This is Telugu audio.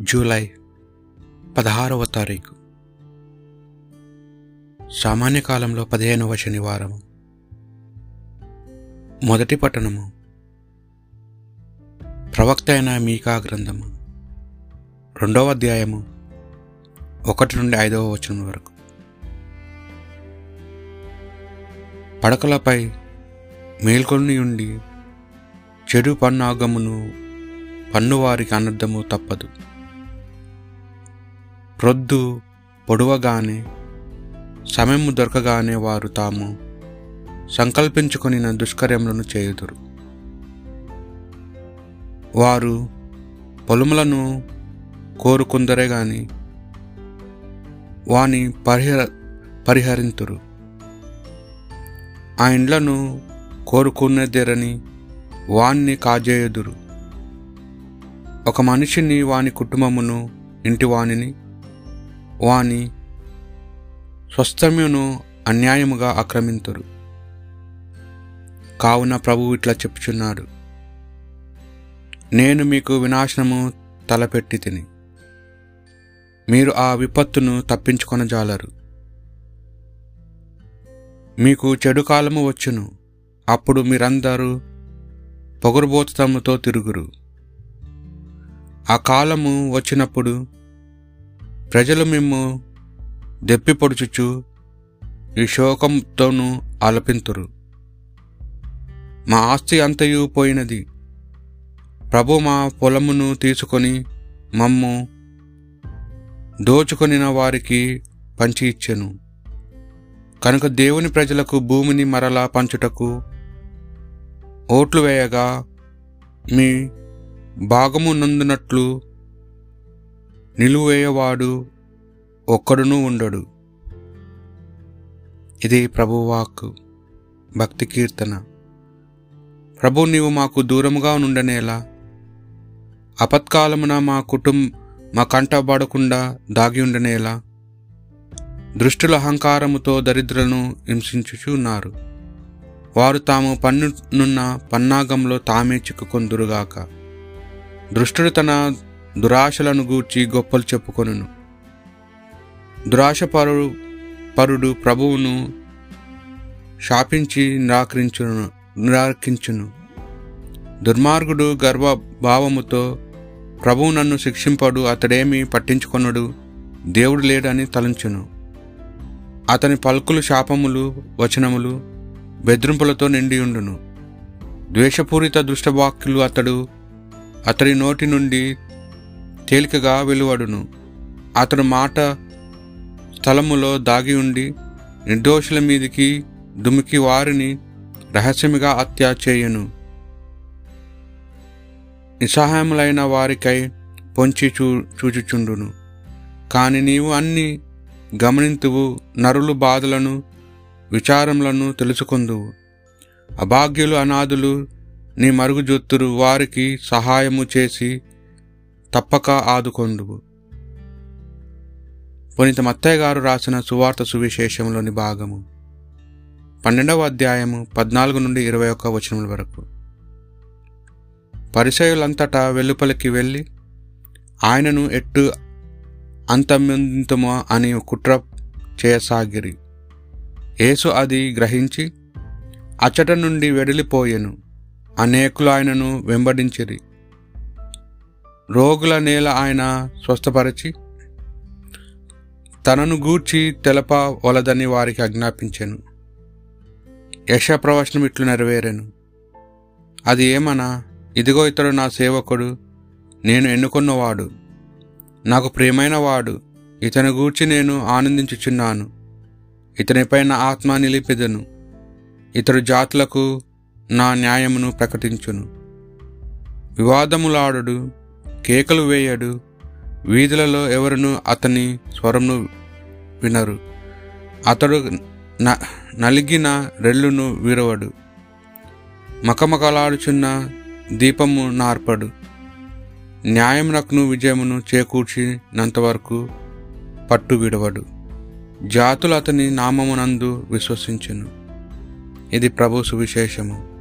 జూలై పదహారవ తారీఖు. సామాన్య కాలంలో పదిహేనవ శనివారము మొదటి పట్టణము. ప్రవక్త అయిన మీకా గ్రంథము. రెండవ అధ్యాయము ఒకటి నుండి ఐదవ వచనం వరకు. పడకలపై మేల్కొని ఉండి చెడు పన్నాగమును పన్నువారికి అనర్థము తప్పదు. ప్రొద్దు పొడవగానే సమయము దొరకగానే వారు తాము సంకల్పించుకొని దుష్కర్యములను చేయుదురు. వారు పొలములను కోరుకుందరే గాని వాని పరిహర పరిహరింతురు. ఆ ఇండ్లను కోరుకునేదేరని వాణ్ణి కాజేయుదురు. ఒక మనిషిని వాని కుటుంబమును ఇంటి వాణిని వాని స్వస్థమ్యును అన్యాయముగా ఆక్రమింతురు. కావున ప్రభువు ఇట్లా చెప్పుచున్నాడు. నేను మీకు వినాశనము తలపెట్టి తిని మీరు ఆ విపత్తును తప్పించుకొనజాలరు. మీకు చెడు కాలము వచ్చును అప్పుడు మీరందరూ పొగరుబోతముతో తిరుగురు. ఆ కాలము వచ్చినప్పుడు ప్రజలు మిమ్ము దెప్పిపొడుచుచు ఈ శోకంతోనూ ఆలపింతురు. మా ఆస్తి అంతయు పోయినది. ప్రభు మా పొలమును తీసుకొని మమ్ము దోచుకొనిన వారికి పంచి ఇచ్చెను. కనుక దేవుని ప్రజలకు భూమిని మరలా పంచుటకు ఓట్లు వేయగా మీ భాగము నందునట్లు నిలువేయవాడు ఒక్కడునూ ఉండడు. ఇది ప్రభువాక్ భక్తి కీర్తన. ప్రభు నీవు మాకు దూరముగా నుండనేలా? అపత్కాలమున మా కుటుంబ మా కంటబడకుండా దాగి ఉండనేలా? దృష్టుల అహంకారముతో దరిద్రులను హింసించుచున్నారు. వారు తాము పన్నునున్న పన్నాగంలో తామే చిక్కుకొందురుగాక. దృష్టుడు తన దురాశలను గూర్చి గొప్పలు చెప్పుకొనును. దురాశపరుడు పరుడు ప్రభువును శాపించి నిరాకరించును నిరాకరించును. దుర్మార్గుడు గర్వభావముతో ప్రభువు నన్ను శిక్షింపడు అతడేమి పట్టించుకొనడు దేవుడు లేడని తలంచును. అతని పలుకులు శాపములు వచనములు బెదిరింపులతో నిండియుండును. ద్వేషపూరిత దుష్టవాక్యులు అతడు అతడి నోటి నుండి తేలికగా వెలువడును. అతడు మాట స్థలములో దాగి ఉండి నిర్దోషుల మీదికి దుమికి వారిని రహస్యముగా హత్య చేయను. నిస్సహాయములైన వారికై పొంచి చూ చూచుచుండును. కాని నీవు అన్ని గమనింతువు నరులు బాధలను విచారములను తెలుసుకుందువు. అభాగ్యులు అనాథులు నీ మరుగుజొత్తురు వారికి సహాయము చేసి తప్పక ఆదుకొండువు పునీత మత్తయ్య గారు రాసిన సువార్త సువిశేషంలోని భాగము. పన్నెండవ అధ్యాయము పద్నాలుగు నుండి ఇరవై ఒక్క వచనముల వరకు. పరిచయులంతటా వెలుపలికి వెళ్ళి ఆయనను ఎట్టు అంతమంతమో అని కుట్ర చేయసాగిరి. యేసు అది గ్రహించి అచ్చట నుండి వెడలిపోయెను. అనేకులు ఆయనను వెంబడించిరి. రోగుల నేల ఆయన స్వస్థపరిచి తనను గూర్చి తెలప వలదని వారికి ఆజ్ఞాపించాను. యశ ప్రవచనం ఇట్లు నెరవేరాను. అది ఏమనా? ఇదిగో ఇతడు నా సేవకుడు నేను ఎన్నుకున్నవాడు. నాకు ప్రియమైన వాడు ఇతని గూర్చి నేను ఆనందించుచున్నాను. ఇతనిపై నా ఆత్మ నిలిపెదను. ఇతడు జాతులకు నా న్యాయమును ప్రకటించును. వివాదములాడు కేకలు వేయడు. వీధులలో ఎవరును అతని స్వరమును వినరు. అతడు న నలిగిన రెల్లును విరవడు. మకమకలాడుచున్న దీపము నార్పడు. న్యాయమునకును విజయమును చేకూర్చినంతవరకు పట్టు విడవడు జాతులు అతని నామమునందు విశ్వసించును. ఇది ప్రభు సువిశేషము.